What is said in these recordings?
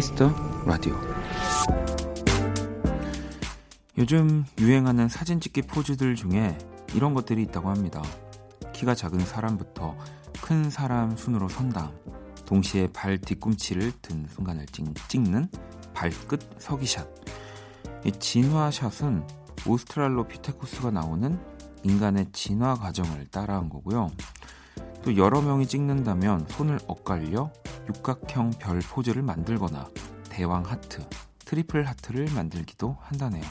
Kiss the Radio 요즘 유행하는 사진 찍기 포즈들 중에 이런 것들이 있다고 합니다. 키가 작은 사람부터 큰 사람 순으로 선 다음 동시에 발 뒤꿈치를 든 순간을 찍는 발끝 서기샷. 이 진화샷은 오스트랄로피테쿠스가 나오는 인간의 진화 과정을 따라한 거고요. 또 여러 명이 찍는다면 손을 엇갈려 육각형 별 포즈를 만들거나 대왕 하트, 트리플 하트를 만들기도 한다네요.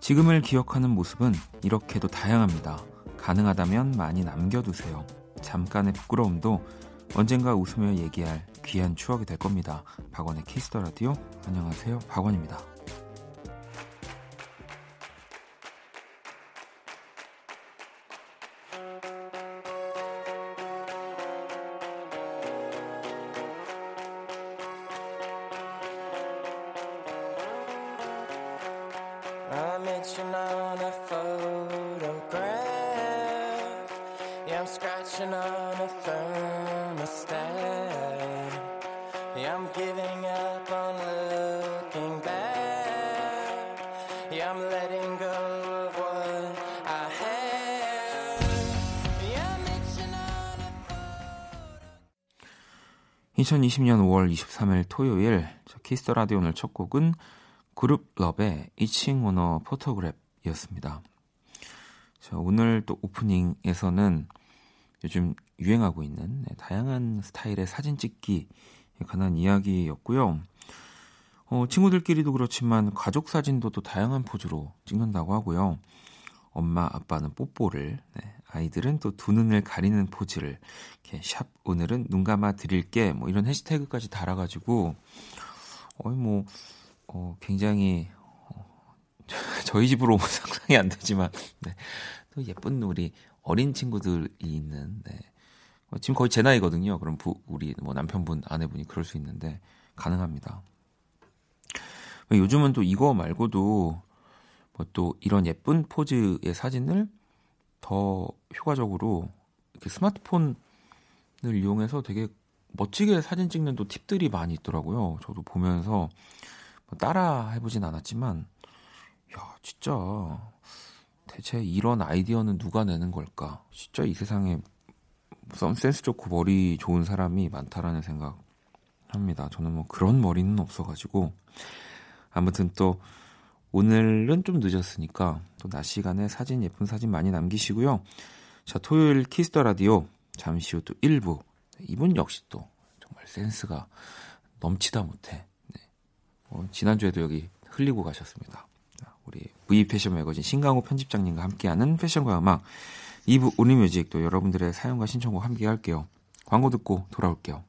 지금을 기억하는 모습은 이렇게도 다양합니다. 가능하다면 많이 남겨두세요. 잠깐의 부끄러움도 언젠가 웃으며 얘기할 귀한 추억이 될 겁니다. 박원의 키스터 라디오. 안녕하세요. 박원입니다. 2020년 5월 23일 토요일 Kiss the Radio 오늘 첫 곡은 Grouplove의 Itchin' on a Photograph였습니다. 자, 오늘 또 오프닝에서는 요즘 유행하고 있는 네, 다양한 스타일의 사진 찍기에 관한 이야기였고요. 어, 친구들끼리도 그렇지만 가족 사진도 또 다양한 포즈로 찍는다고 하고요. 엄마 아빠는 뽀뽀를 네, 아이들은 또 두 눈을 가리는 포즈를 이렇게 샵 오늘은 눈 감아 드릴게 뭐 이런 해시태그까지 달아가지고 어이 뭐 어, 굉장히 어, 저희 집으로 오면 상상이 안 되지만 네, 또 예쁜 우리 어린 친구들이 있는 네. 어, 지금 거의 제 나이거든요. 그럼 부, 우리 뭐 남편분 아내분이 그럴 수 있는데 가능합니다. 요즘은 또 이거 말고도 뭐 또 이런 예쁜 포즈의 사진을 더 효과적으로 이렇게 스마트폰을 이용해서 되게 멋지게 사진 찍는 또 팁들이 많이 있더라고요. 저도 보면서 뭐 따라 해보진 않았지만, 야, 진짜 대체 이런 아이디어는 누가 내는 걸까? 진짜 이 세상에 센스 좋고 머리 좋은 사람이 많다라는 생각 합니다. 저는 뭐 그런 머리는 없어가지고 아무튼 또 오늘은 좀 늦었으니까 또 낮 시간에 사진 예쁜 사진 많이 남기시고요. 자 토요일 Kiss the Radio 잠시 후 또 1부 이분 역시 또 정말 센스가 넘치다 못해 네. 어, 지난주에도 여기 흘리고 가셨습니다. V 패션 매거진 신강호 편집장님과 함께하는 패션과 음악 2부 only music 또 여러분들의 사연과 신청곡 함께 할게요. 광고 듣고 돌아올게요.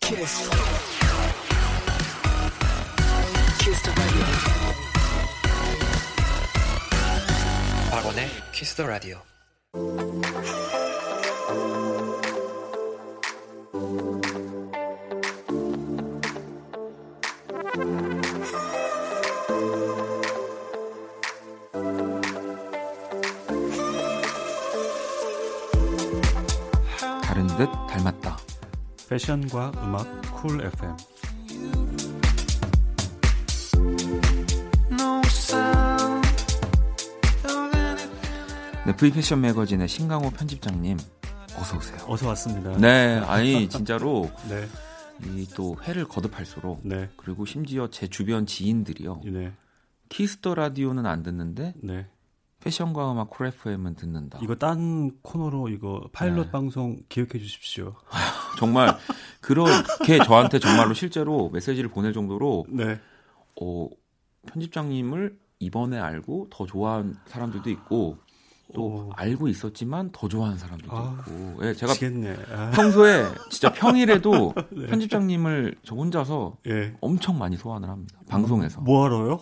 키스. 박원의 키스 더 라디오. 패션과 음악 쿨 FM. 네, 프리패션 매거진의 신강호 편집장님 어서 오세요. 어서 왔습니다. 네, 아니 진짜로 네. 이또 회를 거듭할수록 네. 그리고 심지어 제 주변 지인들이요. 네. Kiss the Radio는 안 듣는데 네. 패션과 음악 쿨 FM은 듣는다. 이거 딴 코너로 이거 파일럿 네. 방송 기억해 주십시오. 정말 그렇게 저한테 정말로 실제로 메시지를 보낼 정도로 네. 어, 편집장님을 이번에 알고 더 좋아하는 사람들도 있고 또 오. 알고 있었지만 더 좋아하는 사람들도 아, 있고. 예, 제가 아. 평소에 진짜 평일에도 네. 편집장님을 저 혼자서 예. 엄청 많이 소환을 합니다. 방송에서. 뭐 하러요?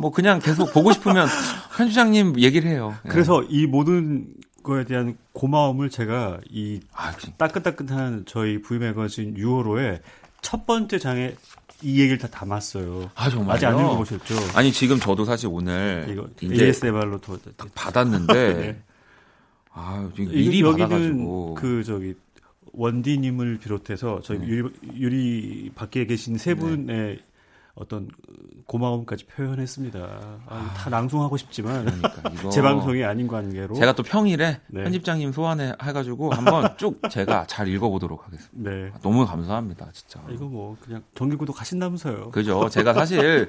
뭐 그냥 계속 보고 싶으면 편집장님 얘기를 해요. 예. 그래서 이 모든 거에 대한 고마움을 제가 이 아, 따끈따끈한 저희 브이매거진 6월호에 첫 번째 장에 이 얘기를 다 담았어요. 아 정말 아직 안 읽어보셨죠? 아니 지금 저도 사실 오늘 이거 ASMR로 더 받았는데 네. 아 지금 미리 받아가지고 그 저기 원디님을 비롯해서 저희 네. 유리, 유리 밖에 계신 세 분의 어떤 고마움까지 표현했습니다. 아, 다 낭송하고 싶지만 그러니까 이거 제 방송이 아닌 관계로 제가 또 평일에 네. 편집장님 소환해 해가지고 한번 쭉 제가 잘 읽어보도록 하겠습니다. 네. 너무 감사합니다, 진짜. 이거 뭐 그냥 정기구독 하신다면서요. 그죠. 제가 사실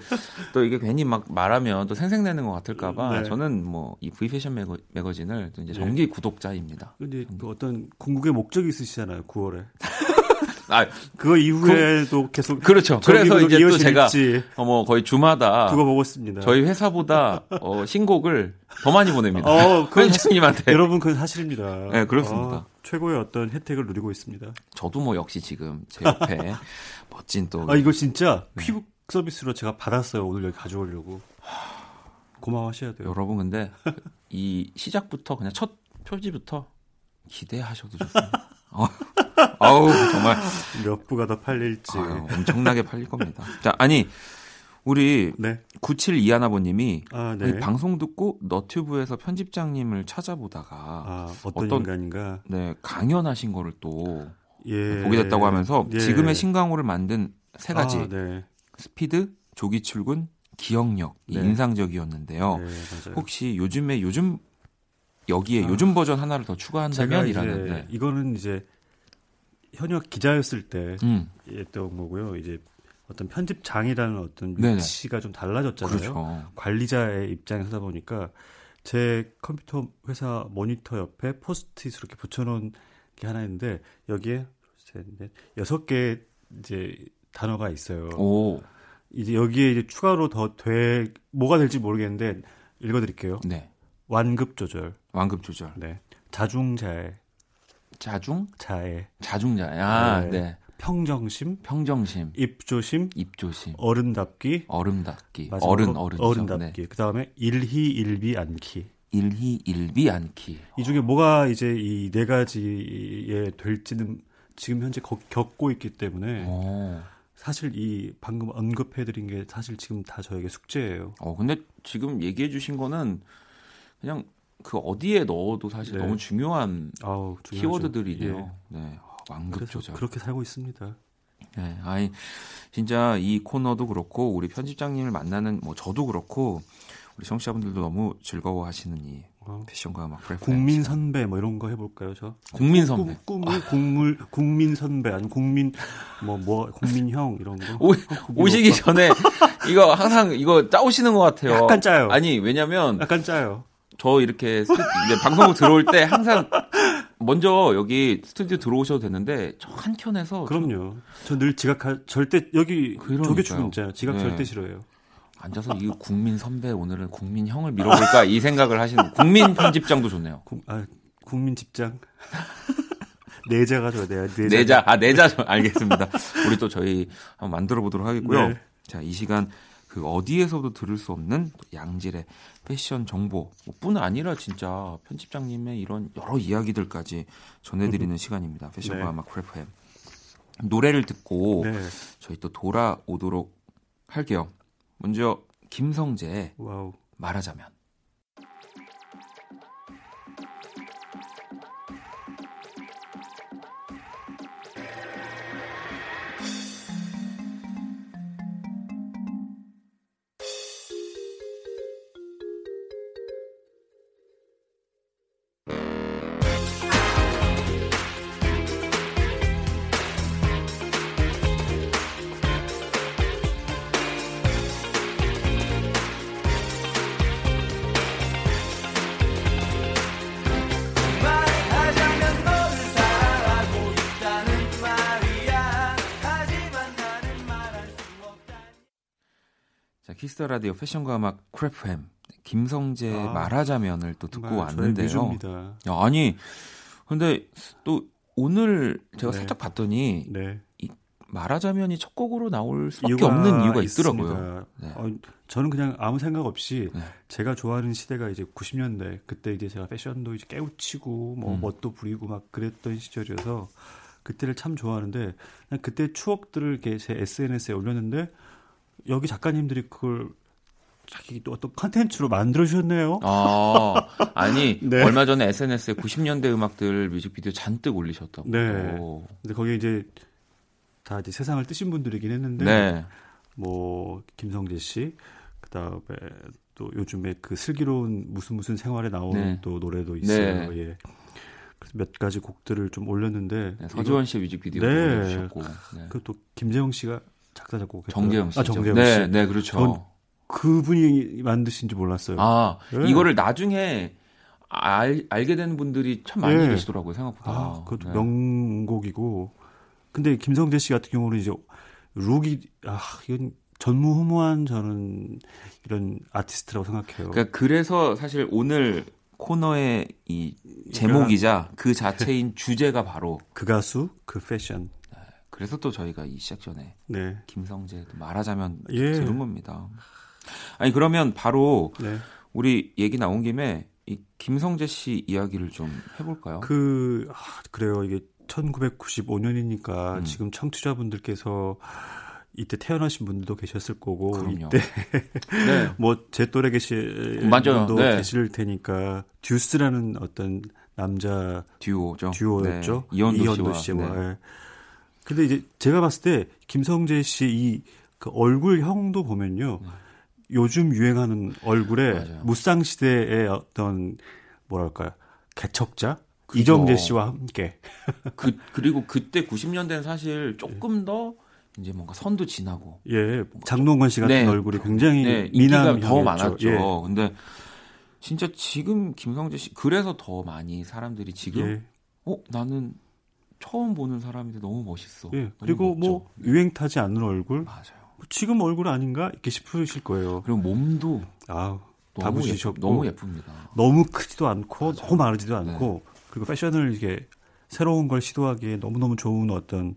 또 이게 괜히 막 말하면 또 생색내는 것 같을까봐 네. 저는 뭐 이 V 패션 매거, 매거진을 또 이제 네. 정기 구독자입니다. 근데 그 어떤 궁극의 목적이 있으시잖아요. 9월에. 아 그거 이후에도 계속 그렇죠. 그래서 이제 또 제가 지 어, 뭐 거의 주마다 두고 보고 있습니다. 저희 회사보다 어, 신곡을 더 많이 보냅니다. 어, 그건 편집장님한테. 여러분 그건 사실입니다. 네, 그렇습니다. 어, 최고의 어떤 혜택을 누리고 있습니다. 저도 뭐 역시 지금 제 옆에 멋진 또 아 이거 진짜 네. 퀵 서비스로 제가 받았어요. 오늘 여기 가져오려고. 고마워하셔야 돼요. 여러분 근데 이 시작부터 그냥 첫 표지부터 기대하셔도 좋습니다. 어, 아우 정말 몇 부가 더 팔릴지. 아유, 엄청나게 팔릴 겁니다. 자 아니 우리 네. 9721아버님이 아, 네. 방송 듣고 너튜브에서 편집장님을 찾아보다가 아, 어떤, 어떤- 인간인가. 네 강연하신 거를 또 예. 보게 됐다고 하면서 예. 지금의 신강호를 만든 세 가지 아, 네. 스피드, 조기 출근, 기억력 이 네. 인상적이었는데요. 네. 혹시 요즘에 요즘 여기에 아. 요즘 버전 하나를 더 제가 추가한다면 이제. 이거는 이제 현역 기자였을 때 음, 했던 거고요. 이제 어떤 편집장이라는 어떤 네네. 위치가 좀 달라졌잖아요. 그렇죠. 관리자의 입장에서 하다 보니까 제 컴퓨터 회사 모니터 옆에 포스트잇을 이렇게 붙여놓은 게 하나 있는데 여기에 셋, 넷, 여섯 개 이제 단어가 있어요. 오, 이제 여기에 이제 추가로 더 돼 뭐가 될지 모르겠는데 읽어드릴게요. 네. 완급 조절, 완급 조절. 네, 자중자애, 자중, 자애, 자중자야. 네. 네. 평정심, 평정심, 입조심, 입조심, 어른답기, 어른답기, 어른 어른 어른답기. 네. 그 다음에 일희일비 않기. 일희 일비 않기. 이 중에 뭐가 이제 이 네 가지에 될지는 지금 현재 거- 겪고 있기 때문에 오. 사실 이 방금 언급해드린 게 사실 지금 다 저에게 숙제예요. 어 근데 지금 얘기해 주신 거는 그냥 그 어디에 넣어도 사실 네. 너무 중요한 아우. 키워드들이네요. 예. 네. 완급 조절. 그렇게 살고 있습니다. 네, 아이 진짜 이 코너도 그렇고 우리 편집장님을 만나는 뭐 저도 그렇고 우리 청취자분들도 너무 즐거워하시는 이 어, 패션과 막. 국민 선배 뭐 이런 거 해볼까요, 저? 국민 선배. 꿈, 꿈이 국물 국민 선배 아니 국민 뭐뭐 국민 형 이런 거. 오, 어, 오시기? 전에 이거 항상 이거 짜오시는 것 같아요. 약간 짜요. 아니 왜냐면 약간 짜요. 저 이렇게 스- 이제 방송국 들어올 때 항상 먼저 여기 스튜디오 들어오셔도 되는데 저 한켠에서 그럼요. 저 늘 지각할 절대 여기 그러니까요. 조교 출근자 지각 네. 절대 싫어해요. 앉아서 이 국민 선배 오늘은 국민 형을 밀어볼까 이 생각을 하시는 국민 편집장도 좋네요. 국, 아, 국민 집장. 내자가 좋아요. 내자. 내자. 아 내자 저- 알겠습니다. 우리 또 저희 한번 만들어 보도록 하겠고요. 네. 자 이 시간 그 어디에서도 들을 수 없는 양질의 패션 정보 뿐 아니라 진짜 편집장님의 이런 여러 이야기들까지 전해드리는 시간입니다. 패션과 네. 음악 크래프햄 노래를 듣고 네. 저희 또 돌아오도록 할게요. 먼저 김성재의 와우. 말하자면 Kiss the Radio 패션과 음악 크래프햄 김성재 아, 말하자면을 또 듣고 왔는데요. 야, 아니 근데 또 오늘 제가 네. 살짝 봤더니 네. 말하자면이 첫 곡으로 나올 수밖에 이유가 없는 이유가 있더라고요. 네. 어, 저는 그냥 아무 생각 없이 네. 제가 좋아하는 시대가 이제 90년대 그때 이제 제가 패션도 이제 깨우치고 뭐 음. 멋도 부리고 막 그랬던 시절이어서 그때를 참 좋아하는데 그때 추억들을 이렇게 제 SNS에 올렸는데 여기 작가님들이 그걸 자기 또 어떤 컨텐츠로 만들어 주셨네요. 아, 아니 네. 얼마 전에 SNS에 90년대 음악들 뮤직비디오 잔뜩 올리셨다고. 네. 근데 거기에 이제 다 이제 세상을 뜨신 분들이긴 했는데 네. 뭐 김성재 씨 그다음에 또 요즘에 그 슬기로운 무슨 무슨 생활에 나오는 네. 또 노래도 있어요. 네. 예. 그래서 몇 가지 곡들을 좀 올렸는데 네, 서지원 씨의 뮤직비디오 네. 올려주셨고. 네. 그또 김재영 씨가 작사 작곡 정재영 씨. 아 정재영 네, 씨. 네, 그렇죠. 전 그분이 만드신지 몰랐어요. 아, 네. 이거를 나중에 알, 알게 되는 분들이 참 많이 네. 계시더라고요, 생각보다. 아, 그것도 네. 명곡이고. 근데 김성재 씨 같은 경우는 이제 룩이 아 이건 전무후무한 저는 이런 아티스트라고 생각해요. 그러니까 그래서 사실 오늘 코너의 이 제목이자 그 자체인 주제가 바로 그 가수, 그 패션. 그래서 또 저희가 이 시작 전에 네, 김성재 말하자면 예. 들은 겁니다. 아니 그러면 바로 네. 우리 얘기 나온 김에 이 김성재 씨 이야기를 좀 해볼까요? 그 아, 그래요. 이게 1995년이니까 음. 지금 청취자분들께서 이때 태어나신 분들도 계셨을 거고 그럼요. 이때 네. 뭐제 또래 계신 맞아요. 분도 네. 계실 테니까 듀스라는 어떤 남자 듀오죠. 듀오였죠. 네. 이현도, 이현도 씨와. 씨와. 근데 이제 제가 봤을 때 김성재 씨의 이그 얼굴형도 보면요. 요즘 유행하는 얼굴에 네. 맞아요. 무쌍 시대의 어떤 뭐랄까요? 개척자 그죠. 이정재 씨와 함께 그 그리고 그때 90년대는 사실 조금 더 이제 뭔가 선도 지나고 예 장동건 씨 같은 네. 얼굴이 굉장히 네, 인기가 미남 더 많았죠. 예. 근데 진짜 지금 김성재 씨 그래서 더 많이 사람들이 지금 예. 어 나는 처음 보는 사람인데 너무 멋있어. 예. 너무 그리고 멋져. 뭐 유행 타지 않는 얼굴 맞아요. 지금 얼굴 아닌가 이렇게 싶으실 거예요. 그리고 몸도 아 너무 다부지셨고 너무 예쁩니다. 너무 크지도 않고 맞아요. 너무 마르지도 않고 네. 그리고 패션을 이게 새로운 걸 시도하기에 너무 너무 좋은 어떤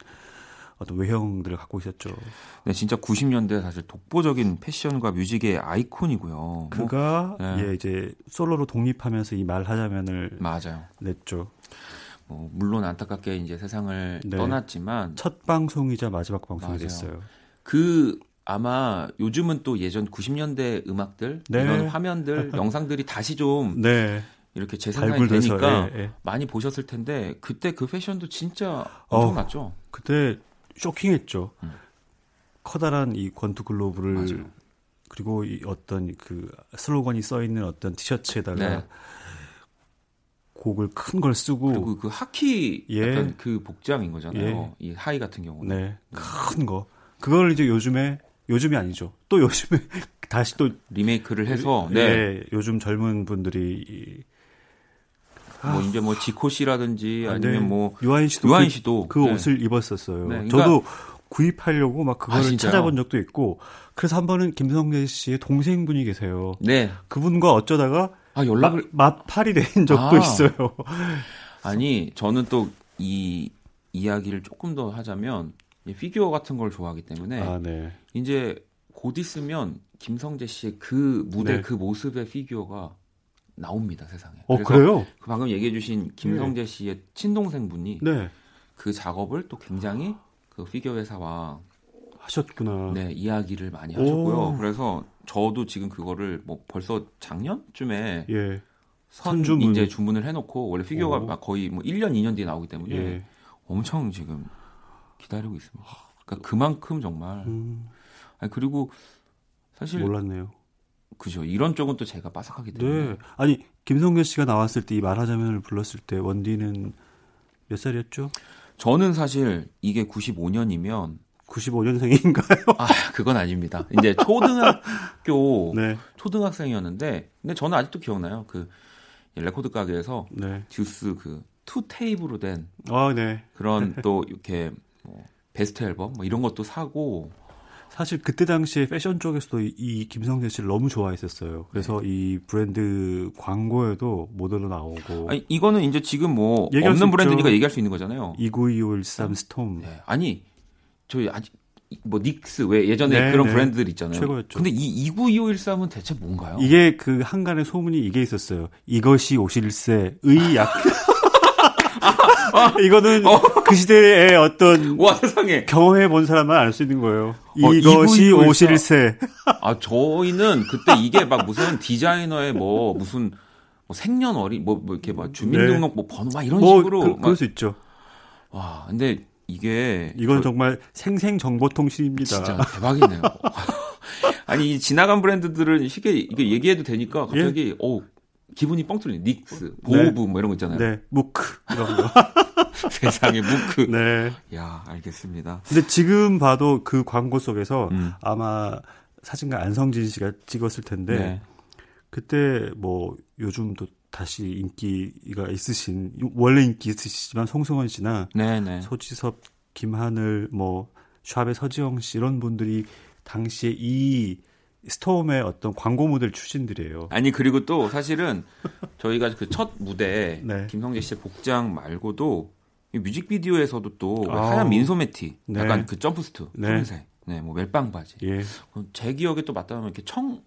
어떤 외형들을 갖고 있었죠. 네, 진짜 90년대 사실 독보적인 패션과 뮤직의 아이콘이고요. 뭐, 그가 네. 예 이제 솔로로 독립하면서 이 말하자면을 맞아요. 냈죠. 뭐 물론 안타깝게 이제 세상을 네. 떠났지만 첫 방송이자 마지막 방송이 맞아요. 됐어요. 그 아마 요즘은 또 예전 90년대 음악들 네. 이런 화면들 영상들이 다시 좀 네. 이렇게 재생산이 되니까 예, 예. 많이 보셨을 텐데 그때 그 패션도 진짜 어. 엄청났죠. 그때 쇼킹했죠. 음. 커다란 이 권투 글로브를 맞아요. 그리고 이 어떤 그 슬로건이 써 있는 어떤 티셔츠에다가 네. 고글 큰 걸 쓰고 그리고 그 하키 예. 약간 그 복장인 거잖아요. 이 하이 같은 경우는. 네, 큰 거. 그걸 이제 요즘에 요즘이 아니죠. 또 요즘에 다시 또 리메이크를 해서 네. 예, 요즘 젊은 분들이 이- 뭐 이제 뭐 지코 씨라든지 아, 아니면 네. 뭐 유아인 씨도 유아인 그, 씨도 그 네. 옷을 입었었어요. 네, 그러니까- 저도 구입하려고 막 그거를 아? 찾아본 적도 있고 그래서 한 번은 김성재 씨의 동생분이 계세요. 네. 그분과 어쩌다가 아 연락을 마, 맞팔이 된 적도 아. 있어요. 아니 저는 또 이 이야기를 조금 더 하자면 이 피규어 같은 걸 좋아하기 때문에 아, 네. 이제 곧 있으면 김성재 씨의 그 무대 네. 그 모습의 피규어가 나옵니다 세상에. 어, 그래요? 그 방금 얘기해주신 김성재 씨의 친동생 분이 네. 그 작업을 또 굉장히 그 피규어 회사와 하셨구나. 네 이야기를 많이 오. 하셨고요. 그래서 저도 지금 그거를 뭐 벌써 작년쯤에 예. 선 선주문. 이제 주문을 해놓고 원래 피규어가 오. 막 거의 뭐 1년 2년 뒤에 나오기 때문에 예. 엄청 지금 기다리고 있습니다. 그러니까 그만큼 정말 음, 아니, 그리고 사실 몰랐네요. 그죠 이런 쪽은 또 제가 빠삭하기 때문에 네. 아니, 김성재 씨가 나왔을 때 이 말하자면을 불렀을 때 원디는 몇 살이었죠? 저는 사실 이게 95년이면 95년생인가요? 아 그건 아닙니다. 이제 초등학교 네. 초등학생이었는데 근데 저는 아직도 기억나요. 그 레코드 가게에서 네. 듀스 그 투 테이프로 된 아, 네. 그런 또 이렇게 뭐 베스트 앨범 뭐 이런 것도 사고 사실 그때 당시에 패션 쪽에서도 이, 이 김성재 씨를 너무 좋아했었어요. 그래서 이 브랜드 광고에도 모델로 나오고 아니 이거는 이제 지금 뭐 없는 있죠. 브랜드니까 얘기할 수 있는 거잖아요. 29213 스톰 네. 아니 저희 아직 뭐 닉스 왜 예전에 네, 그런 네. 브랜드들 있잖아요. 최고였죠. 근데 이 29213은 대체 뭔가요? 이게 그 한간의 소문이 이게 있었어요. 이것이 오실세 의 약. 이거는 그 시대의 어떤 와 세상에. 경험해 본 사람만 알 수 있는 거예요. 어, 이것이 오실세. 아 저희는 그때 이게 막 무슨 디자이너의 뭐 무슨 뭐 생년월일 뭐, 뭐 이렇게 막 주민등록 뭐 번호 막 이런 뭐 식으로 그, 막, 그럴 수 있죠. 와 근데 이게 이건 저- 정말 생생 정보통신입니다. 진짜 대박이네요. 아니 이 지나간 브랜드들은 쉽게 이게 얘기해도 되니까 갑자기 어 기분이 뻥 뚫리네. 닉스, 보호부 뭐 이런 거 있잖아요. 네, 무크 이런 거. 세상에 무크. 네. 야 알겠습니다. 근데 지금 봐도 그 광고 속에서 음. 아마 사진가 안성진 씨가 찍었을 텐데 네. 그때 뭐 요즘도 다시 인기가 있으신 원래 인기 있으시지만 송승헌 씨나 네네. 소지섭, 김하늘, 뭐 샵의 서지영 씨 이런 분들이 당시에 이 스톰의 어떤 광고 모델 출신들이에요. 아니 그리고 또 사실은 저희가 그 첫 무대 네. 김성재 씨의 복장 말고도 이 뮤직비디오에서도 또 아. 하얀 민소매 티, 네. 약간 그 점프스트, 네. 푸른색, 네, 뭐 멜빵 바지. 예, 제 기억에 또 맞다면 이렇게 청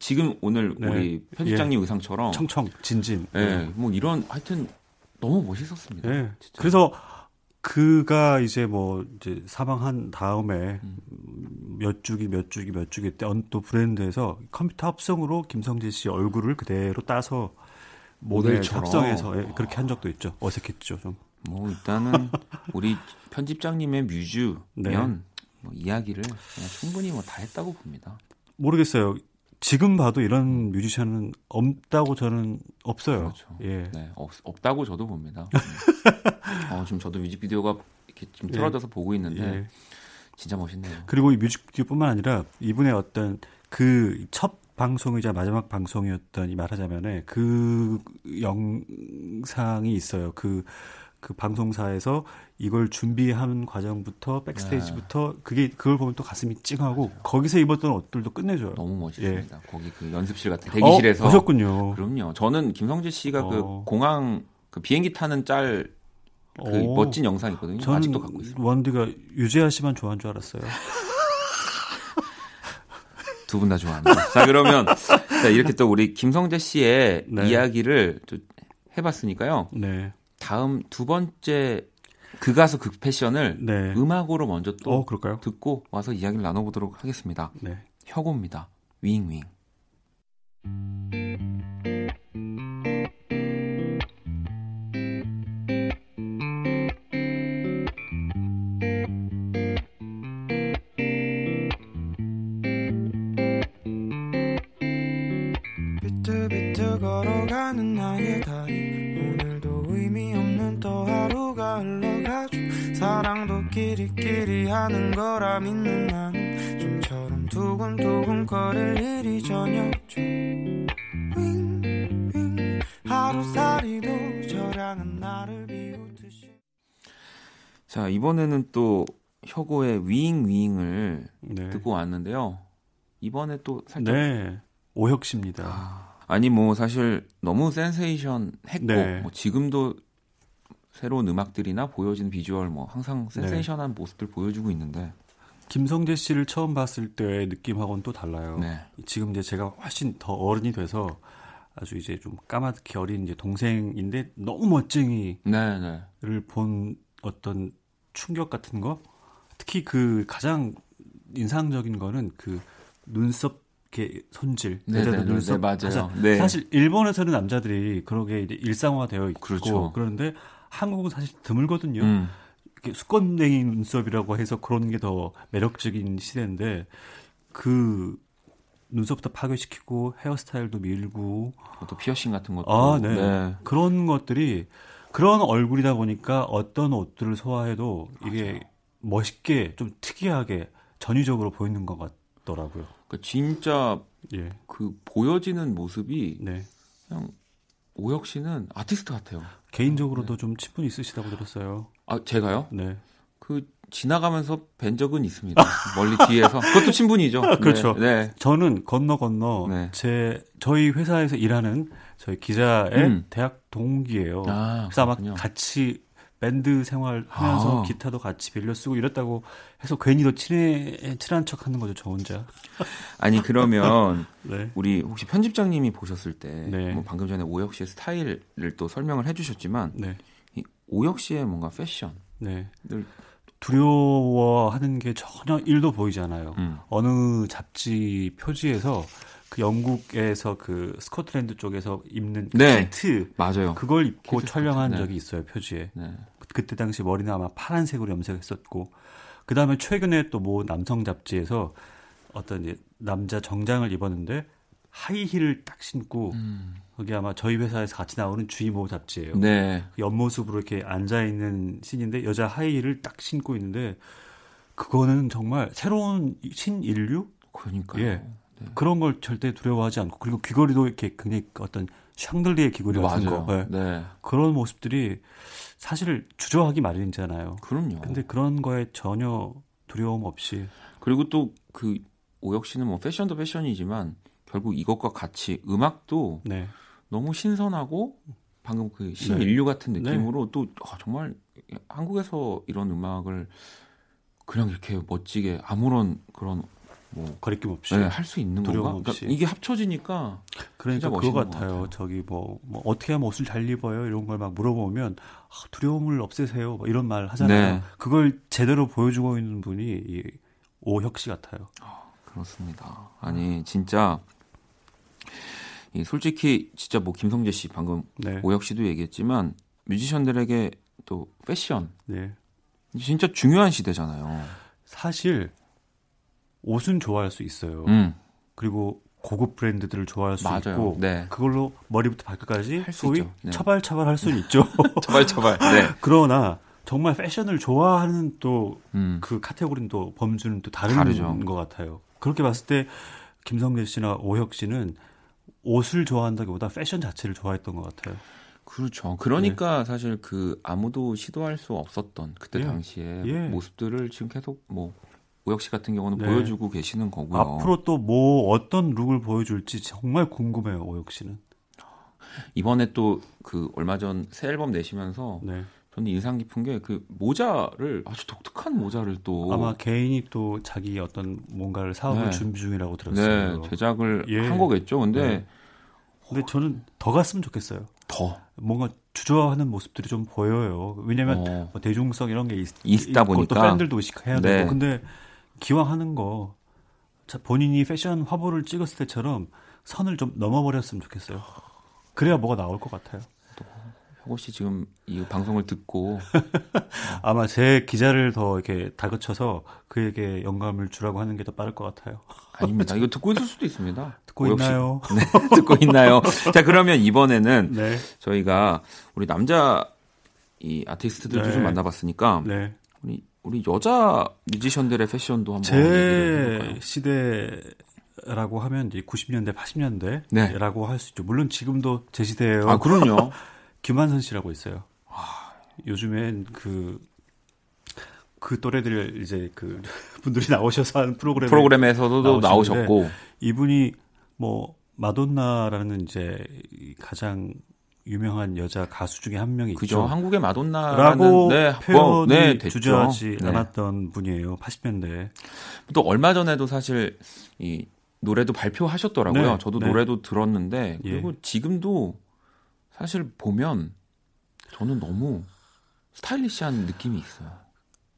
지금 오늘 네. 우리 편집장님 의상처럼 청청, 진진. 예, 뭐 이런 하여튼 너무 멋있었습니다. 예. 진짜. 그래서 그가 이제 뭐 이제 사망한 다음에 음. 몇 주기 몇 주기 몇 주기 때 또 브랜드에서 컴퓨터 합성으로 김성재 씨 얼굴을 그대로 따서 모델. 합성해서 예, 그렇게 한 적도 있죠. 어색했죠 좀. 뭐 일단은 우리 편집장님의 뮤즈면 네. 뭐 이야기를 충분히 뭐 다 했다고 봅니다. 모르겠어요. 지금 봐도 이런 뮤지션은 없다고 저는 없어요. 그렇죠. 예. 네, 없, 없다고 저도 봅니다. 어, 지금 저도 뮤직비디오가 이렇게 좀 예. 틀어져서 보고 있는데 예. 진짜 멋있네요. 그리고 이 뮤직비디오뿐만 아니라 이분의 어떤 그 첫 방송이자 마지막 방송이었던 이 말하자면은 그 영상이 있어요. 그, 그 방송사에서 이걸 준비하는 과정부터 백스테이지부터 그게 그걸 보면 또 가슴이 찡하고 거기서 입었던 옷들도 끝내줘요. 너무 멋있습니다. 거기 그 연습실 같은 예. 어, 대기실에서 보셨군요. 그럼요. 저는 김성재 씨가 그 어. 공항 그 비행기 타는 짤그 오. 멋진 영상 있거든요. 아직도 갖고 있어요. 원디가 유재하 씨만 좋아하는 줄 알았어요. 두 분 다 좋아합니다. 자 그러면 자 이렇게 또 우리 김성재 씨의 네. 이야기를 좀 해봤으니까요. 네. 다음 두 번째 그 가수 그 패션을 네. 음악으로 먼저 또 어, 그럴까요? 듣고 와서 이야기를 나눠보도록 하겠습니다. 네. 혁오입니다. 윙윙. 끼리끼리 하는 거라 믿는 나는 좀처럼 두근두근 거릴 일이 전혀 없죠 윙윙 하루살이도 저량은 나를 비웃듯이 자 이번에는 또 혁오의 윙윙을 네. 듣고 왔는데요. 이번에 또 살짝 네. 오혁 씨입니다. 아, 아니 뭐 사실 너무 센세이션 했고 네. 뭐 지금도 새로운 음악들이나 보여지는 비주얼 뭐 네. 항상 센세이션한 모습들 보여주고 있는데 김성재 씨를 처음 봤을 때의 느낌하고는 또 달라요. 네. 지금 이제 제가 훨씬 더 어른이 돼서 아주 이제 좀 까맣게 어린 이제 동생인데 너무 멋쟁이를 네, 네. 본 어떤 충격 같은 거 특히 그 가장 인상적인 거는 그 눈썹 이렇게 손질 네, 여자들 네, 네, 눈썹 네, 맞아요. 네. 사실 일본에서는 남자들이 그러게 일상화되어 있고 그렇죠. 그런데 한국은 사실 드물거든요. 음. 이렇게 수건냉이 눈썹이라고 해서 그런 게 더 매력적인 시대인데 그 눈썹부터 파괴시키고 헤어스타일도 밀고 또 피어싱 같은 것도 아, 네. 그런 것들이 그런 얼굴이다 보니까 어떤 옷들을 소화해도 이게 멋있게 좀 특이하게 전위적으로 보이는 것 같더라고요. 그 진짜 예, 그 보여지는 모습이 네. 그냥 오혁 씨는 아티스트 같아요. 개인적으로도 좀 친분이 있으시다고 들었어요. 아 제가요? 네. 그 지나가면서 뵌 적은 있습니다. 멀리 뒤에서 그것도 친분이죠. 그렇죠. 네. 네. 저는 건너 건너 네. 제 저희 회사에서 일하는 저희 기자의 음. 대학 동기예요. 아, 그래서 아마 그렇군요. 같이 밴드 생활하면서 아. 기타도 같이 빌려 쓰고 이랬다고 해서 괜히 더 친해 친한 척하는 거죠 저 혼자. 아니 그러면 네. 우리 혹시 편집장님이 보셨을 때 네. 뭐 방금 전에 오혁 씨의 스타일을 또 설명을 해주셨지만 네. 이 오혁 씨의 뭔가 패션을 네. 두려워하는 게 전혀 일도 보이지 않아요. 음. 어느 잡지 표지에서 그 영국에서 그 스코틀랜드 쪽에서 입는 그 네. 키트 맞아요. 그걸 입고 촬영한 네. 적이 있어요 표지에. 네. 그때 당시 머리는 아마 파란색으로 염색했었고 그 다음에 최근에 또 뭐 남성 잡지에서 어떤 이제 남자 정장을 입었는데 하이힐을 딱 신고 음. 거기 아마 저희 회사에서 같이 나오는 주이모 잡지예요. 네. 옆모습으로 이렇게 앉아 있는 씬인데 여자 하이힐을 딱 신고 있는데 그거는 정말 새로운 신인류 그러니까요. 예. 그런 걸 절대 두려워하지 않고 그리고 귀걸이도 이렇게 굉장히 어떤 샹들리의 귀걸이 같은 맞아요. 거 예. 네. 그런 모습들이 사실 주저하기 마련이잖아요. 그럼요. 근데 그런 거에 전혀 두려움 없이 그리고 또 그 오혁 씨는 뭐 패션도 패션이지만 결국 이것과 같이 음악도 네 너무 신선하고 방금 그 신인류 같은 네. 느낌으로 또 아, 정말 한국에서 이런 음악을 그냥 이렇게 멋지게 아무런 그런 뭐 거리낌 없이 네, 할수 있는 두려움 건가? 없이. 그러니까 이게 합쳐지니까 그러니까 그거 같아요. 같아요. 저기 뭐, 뭐 어떻게 하면 옷을 잘 입어요 이런 걸 막 물어보면 아, 두려움을 없애세요 뭐 이런 말 하잖아요. 네. 그걸 제대로 보여주고 있는 분이 이 오혁 씨 같아요. 그렇습니다. 아니 진짜 이 솔직히 진짜 뭐 김성재 씨 방금 네, 오혁 씨도 얘기했지만 뮤지션들에게 또 패션 네. 진짜 중요한 시대잖아요. 사실 옷은 좋아할 수 있어요. 음, 그리고 고급 브랜드들을 좋아할 수 맞아요. 있고 네. 그걸로 머리부터 발끝까지 소위. 네. 처발처발 할 수는 있죠. 처발처발. 네. 그러나 정말 패션을 좋아하는 또 음. 그 카테고리는 또 범주는 또 다른 다르죠. 것 같아요. 그렇게 봤을 때 김성재 씨나 오혁 씨는 옷을 좋아한다기보다 패션 자체를 좋아했던 것 같아요. 그렇죠. 그러니까 사실 그 아무도 시도할 수 없었던 그때 예. 당시에 예. 모습들을 지금 계속 뭐 오혁 씨 같은 경우는 네. 보여주고 계시는 거고요. 앞으로 또 뭐 어떤 룩을 보여줄지 정말 궁금해요, 오혁 씨는. 이번에 또 그 얼마 전 새 앨범 내시면서 네. 저는 인상 깊은 게 그 모자를 아주 독특한 모자를 또 아마 개인이 또 자기 어떤 뭔가를 사업을 네. 준비 중이라고 들었어요. 네, 제작을 예. 한 거겠죠. 근데 네. 근데 저는 더 갔으면 좋겠어요. 더 뭔가 주저하는 모습들이 좀 보여요. 왜냐면 어, 뭐 대중성 이런 게 있, 있고 보니까. 또 팬들도 의식해야 되고 네. 근데 기왕 하는 거 자, 본인이 패션 화보를 찍었을 때처럼 선을 좀 넘어버렸으면 좋겠어요. 그래야 뭐가 나올 것 같아요. 혁오 씨 지금 이 방송을 듣고 아마 제 기자를 더 이렇게 다그쳐서 그에게 영감을 주라고 하는 게 더 빠를 것 같아요. 아닙니다. 이거 듣고 있을 수도 있습니다. 듣고. 있나요? 네, 듣고 있나요? 자, 그러면 이번에는 네, 저희가 우리 남자 이 아티스트들도 네. 좀 만나봤으니까 네. 우리 우리 여자 뮤지션들의 패션도 한번 제? 시대라고 하면 이제 90년대, 80년대라고 네. 할수 있죠. 물론 지금도 제 시대예요. 아 그럼요. 김한선 씨라고 있어요. 요즘엔 그, 그 또래들 이제 그 분들이 나오셔서 하는 프로그램에 프로그램에서도 나오셨고 이분이 뭐 마돈나라는 이제 이 가장 유명한 여자 가수 중에 한 명이 그죠. 있죠. 한국의 마돈나라는 라고 네, 표현이 뭐, 네. 주저하지 네. 않았던 분이에요. 80년대. 또 얼마 전에도 사실 이 노래도 발표하셨더라고요. 네, 저도 네. 노래도 들었는데 예. 그리고 지금도 사실 보면 저는 너무 스타일리시한 느낌이 있어요.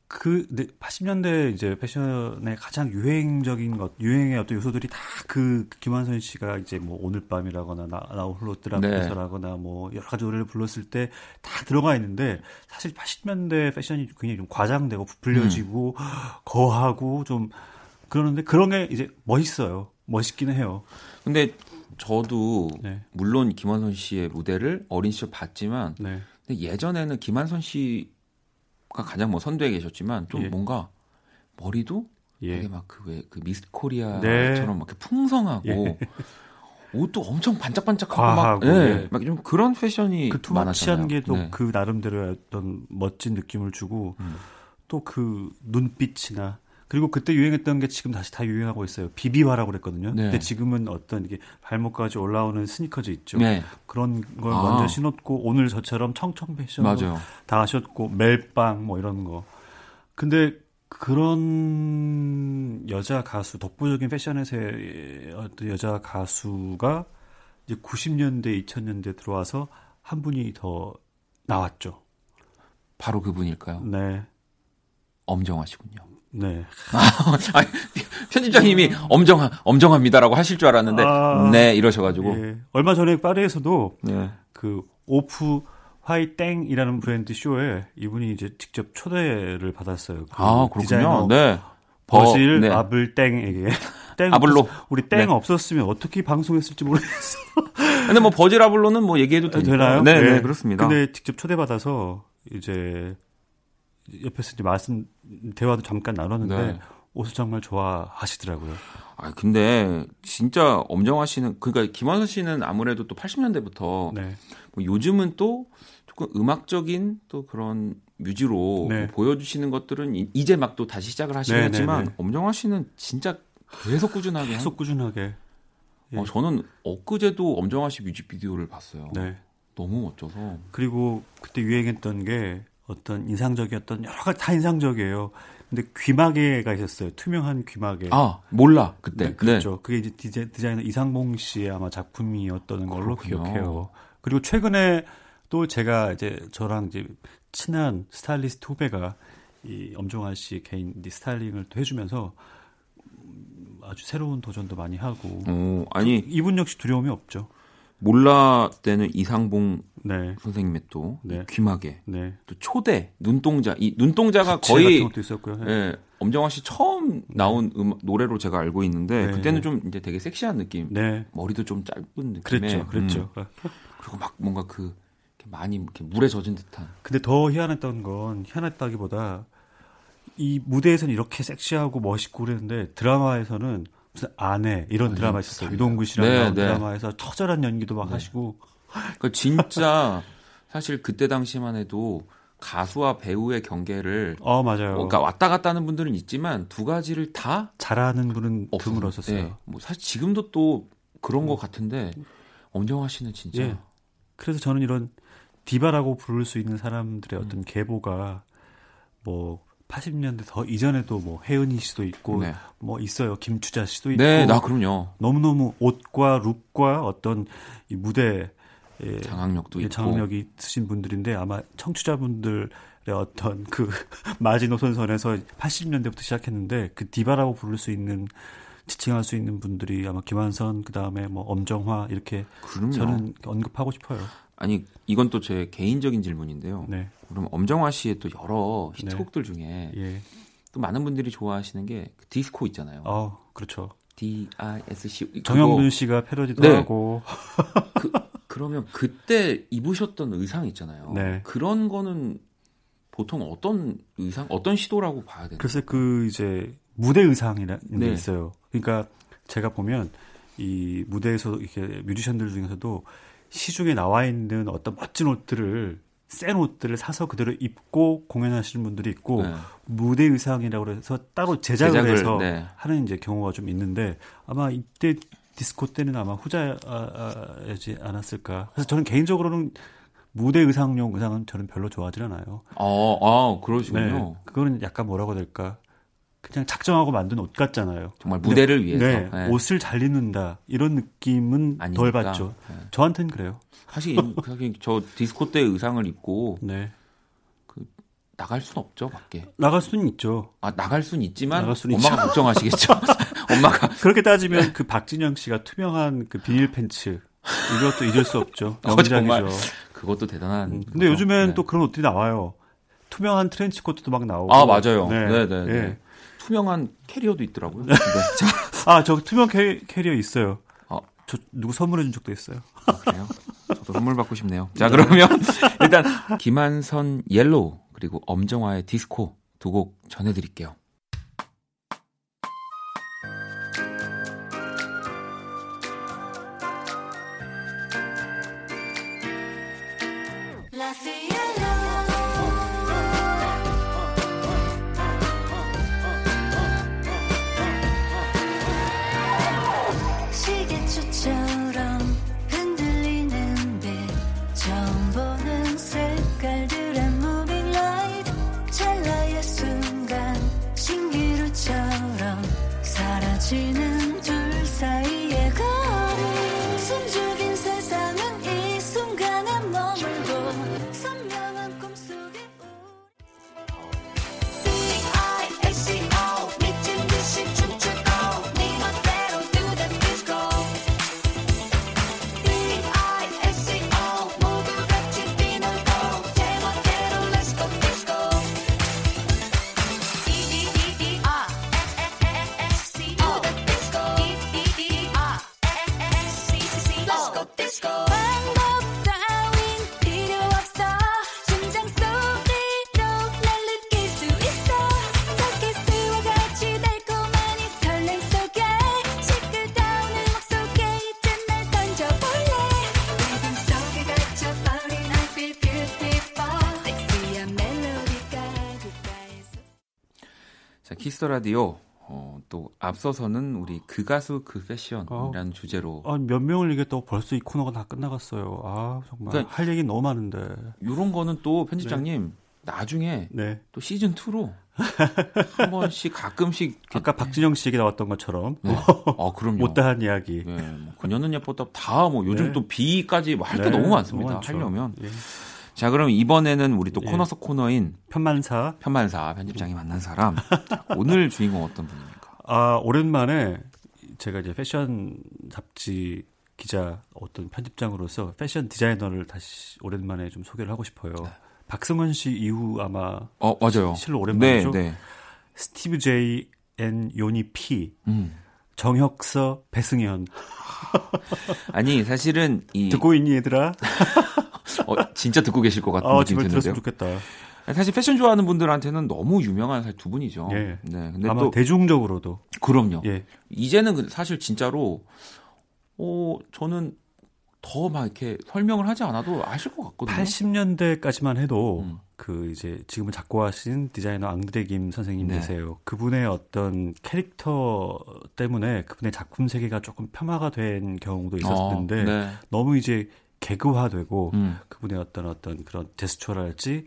그 네, 80년대 이제 패션의 가장 유행적인 것, 유행의 어떤 요소들이 다 그 김한선 씨가 이제 뭐 오늘 밤이라거나 나, 나 홀로 네. 뜨라면서라거나 뭐 여러 가지 노래를 불렀을 때 다 들어가 있는데 사실 80년대 패션이 굉장히 좀 과장되고 부풀려지고 음. 거하고 좀 그러는데 그런 게 이제 멋있어요. 멋있기는 해요. 근데 저도 네. 물론 김한선 씨의 무대를 어린 시절 봤지만 네. 근데 예전에는 김한선 씨 가 가장 뭐 선두에 계셨지만 좀 예. 뭔가 머리도 예. 되게 막 그왜그 미스 코리아처럼 네. 막 풍성하고 예. 옷도 엄청 반짝반짝하고 과하고, 막, 예, 예. 막좀 그런 패션이 그 too much한. 게또 네. 그 나름대로의 어떤 멋진 느낌을 주고 음. 또그 눈빛이나 그리고 그때 유행했던 게 지금 다시 다 유행하고 있어요. 비비화라고 그랬거든요. 네. 근데 지금은 어떤 이게 발목까지 올라오는 스니커즈 있죠. 네, 그런 걸 아. 먼저 신었고 오늘 저처럼 청청 패션. 다 하셨고 멜빵 뭐 이런 거. 근데 그런 여자 가수 독보적인 패션에서의 어떤 여자 가수가 이제 90년대 2000년대 들어와서 한 분이 더 나왔죠. 바로 그분일까요? 네. 엄정하시군요. 네. 아니, 편집장님이 엄정하, 엄정합니다라고 하실 줄 알았는데, 아, 네, 이러셔가지고. 예. 얼마 전에 파리에서도 네. 그 오프 화이 땡이라는 브랜드 쇼에 이분이 이제 직접 초대를 받았어요. 그 아, 그렇군요. 네. 버실 네. 아블 땡에게. 땡 아블로. 없- 우리 땡 네. 없었으면 어떻게 방송했을지 모르겠어. 근데 뭐 버즈라블로는 뭐 얘기해도 되니까. 되나요? 네, 네, 네. 그렇습니다. 근데 직접 초대받아서 이제 옆에서 이제 말씀 대화도 잠깐 나눴는데 네. 옷을 정말 좋아하시더라고요. 아, 근데 진짜 엄정화 씨는 그러니까 김원선 씨는 아무래도 또 80년대부터 네. 뭐 요즘은 또 조금 음악적인 또 그런 뮤지로 네. 뭐 보여주시는 것들은 이- 이제 막 또 다시 시작을 하시겠지만 네, 네, 네. 엄정화 씨는 진짜 계속 꾸준하게 한- 계속 꾸준하게. 예. 어, 저는 엊그제도 엄정화 씨 뮤직비디오를 봤어요. 네. 너무 멋져서. 그리고 그때 유행했던 게 어떤 인상적이었던 여러 가지 다 인상적이에요. 근데 귀마개가 있었어요. 투명한 귀마개. 아 몰라 그때. 네, 그렇죠. 그게 이제 디제, 디자이너 이상봉 씨의 아마 작품이었던 걸로 그렇군요. 기억해요. 그리고 최근에 또 제가 이제 저랑 이제 친한 스타일리스트 후배가 이 엄종환 씨 개인 이 스타일링을 또 해주면서 음, 아주 새로운 도전도 많이 하고 어, 아니 이분 역시 두려움이 없죠. 몰라 때는 이상봉 네, 선생님의 또 네. 귀마개, 네. 또 초대 눈동자. 이 눈동자가 거의 같은 것도 있었고요. 네. 예, 엄정화 씨 처음 나온 음, 노래로 제가 알고 있는데 네. 그때는 좀 이제 되게 섹시한 느낌. 네. 머리도 좀 짧은 느낌의 그랬죠, 그랬죠. 음, 그리고 막 뭔가 그 이렇게 많이 이렇게 물에 젖은 듯한. 근데 더 희한했던 건 희한했다기보다 이 무대에서는 이렇게 섹시하고 멋있고 그랬는데 드라마에서는 무슨 아내 이런 드라마 있었어요. 유동구 씨랑 네, 네. 드라마에서 처절한 연기도 막 하시고 그러니까 진짜 사실 그때 당시만 해도 가수와 배우의 경계를 어 맞아요. 그러니까 왔다 갔다 하는 분들은 있지만 두 가지를 다 잘하는 분은. 드물었었어요. 예, 뭐 사실 지금도 또 그런 것 같은데 엄정화 씨는 진짜 예. 그래서 저는 이런 디바라고 부를 수 있는 사람들의 어떤 계보가 뭐 80년대 더 이전에도 뭐 혜은이 씨도 있고 네. 뭐 있어요. 김추자 씨도 있고 네, 나 그럼요. 너무너무 옷과 룩과 어떤 이 무대 예, 장악력도 예, 있고. 장악력이 있으신 분들인데 아마 청취자분들의 어떤 그 마지노선선에서 80년대부터 시작했는데 그 디바라고 부를 수 있는 지칭할 수 있는 분들이 아마 김한선 그다음에 뭐 엄정화 이렇게 그럼요. 저는 언급하고 싶어요. 아니 이건 또 제 개인적인 질문인데요. 네. 그럼 엄정화 씨의 또 여러 네. 히트곡들 중에 예. 또 많은 분들이 좋아하시는 게그 디스코 있잖아요. 어, 그렇죠. D I S C 정영돈 씨가 패러디도 네. 하고 그, 그러면 그때 입으셨던 의상 있잖아요. 네. 그런 거는 보통 어떤 의상, 어떤 시도라고 봐야 되나요? 글쎄 그 이제 무대 의상이라는 게 네. 있어요. 그러니까 제가 보면 이 무대에서 이렇게 뮤지션들 중에서도 시중에 나와 있는 어떤 멋진 옷들을 센 옷들을 사서 그대로 입고 공연하시는 분들이 있고 네. 무대 의상이라고 해서 따로 제작을, 제작을, 해서 네. 하는 이제 경우가 좀 있는데 아마 이때 디스코 때는 아마 후자지 않았을까. 그래서 저는 개인적으로는 무대 의상용 의상은 저는 별로 좋아하지 않아요. 어, 아, 그러시군요. 네, 그거는 약간 뭐라고 될까. 그냥 작정하고 만든 옷 같잖아요. 정말 무대를 위해서. 네, 네. 옷을 잘 입는다 이런 느낌은 아니니까. 덜 받죠. 네. 저한테는 그래요. 사실, 사실 저 디스코 때 의상을 입고 네, 나갈 순 없죠, 밖에. 나갈 수는 있죠. 아, 나갈 순 있지만 나갈 수는 엄마가 걱정하시겠죠. 엄마가 그렇게 따지면 그 박진영 씨가 투명한 그 비닐 팬츠 이것도 잊을 수 없죠. 어, 정말. 명작이죠. 그것도 대단한. 음, 근데 거죠. 요즘엔 네. 또 그런 옷들이 나와요. 투명한 트렌치 코트도 막 나오고. 아, 맞아요. 네, 네, 네. 예. 투명한 캐리어도 있더라고요. 네. 자, 아, 저 투명 캐, 캐리어 있어요. 어. 저 누구 선물해 준 적도 있어요. 아, 그래요? 저도 선물 받고 싶네요. 자, 그러면 일단 김완선 Yellow 그리고 엄정화의 디스코 두 곡 전해드릴게요. Kiss the Radio 어, 또 앞서서는 우리 그 가수 그 패션이라는 주제로 아, 몇 명을 얘기했다고 벌써 이 코너가 다 끝나갔어요. 아 정말 그러니까- 할 얘기 너무 많은데. 이런 거는 또 편집장님 나중에 네. 또 시즌 2로 한 번씩 가끔씩 아까 박진영 씨 얘기 나왔던 것처럼 네. 아 그럼요. 못다한 이야기. 예, 뭐 그녀는 예뻤다 다뭐 요즘 네. 또 비까지 뭐할게 네, 너무 많습니다. 많죠. 하려면 예. 자 그럼 이번에는 우리 또 예. 코너 속 코너인 편만사. 편만사 편집장이 만난 사람 자, 오늘 주인공 어떤 분입니까? 아 오랜만에 제가 이제 패션 잡지 기자 어떤 편집장으로서 패션 디자이너를 다시 오랜만에 좀 소개를 하고 싶어요. 네. 박승건 씨 이후 아마 어 맞아요. 실로 오랜만이죠. 네, 네. Steve J and Yoni P, 음. 정혁서, 배승연 아니 사실은 이 듣고 있니 얘들아? 어, 진짜 듣고 계실 것 같은 아 느낌이 드는데요. 좋겠다. 사실 패션 좋아하는 분들한테는 너무 유명한 사실 두 분이죠. 예. 네, 근데 아마 또 대중적으로도 그럼요. 예 이제는 그- 사실 진짜로 어 저는 더 막 이렇게 설명을 하지 않아도 아실 것 같거든요. 80년대까지만 해도 음. 그 이제 지금은 작고하신 디자이너 앙드레 김 선생님 네. 계세요. 그분의 어떤 캐릭터 때문에 그분의 작품 세계가 조금 폄하가 된 경우도 있었는데 어, 네. 너무 이제 개그화되고 음. 그분의 어떤 어떤 그런 제스처랄지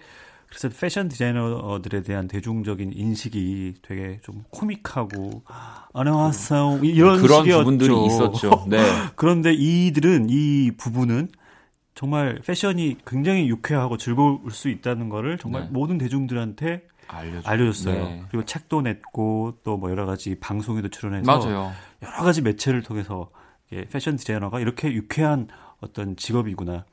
그래서 패션 디자이너들에 대한 대중적인 인식이 되게 좀 코믹하고 안녕하세요 이런 그런 식이었죠. 부분들이 있었죠. 네. 그런데 이들은 이 부분은 정말 패션이 굉장히 유쾌하고 즐거울 수 있다는 거를 정말 네. 모든 대중들한테 알려줘. 알려줬어요. 네. 그리고 책도 냈고 또 뭐 여러 가지 방송에도 출연해서 맞아요. 여러 가지 매체를 통해서 예, 패션 디자이너가 이렇게 유쾌한 어떤 직업이구나.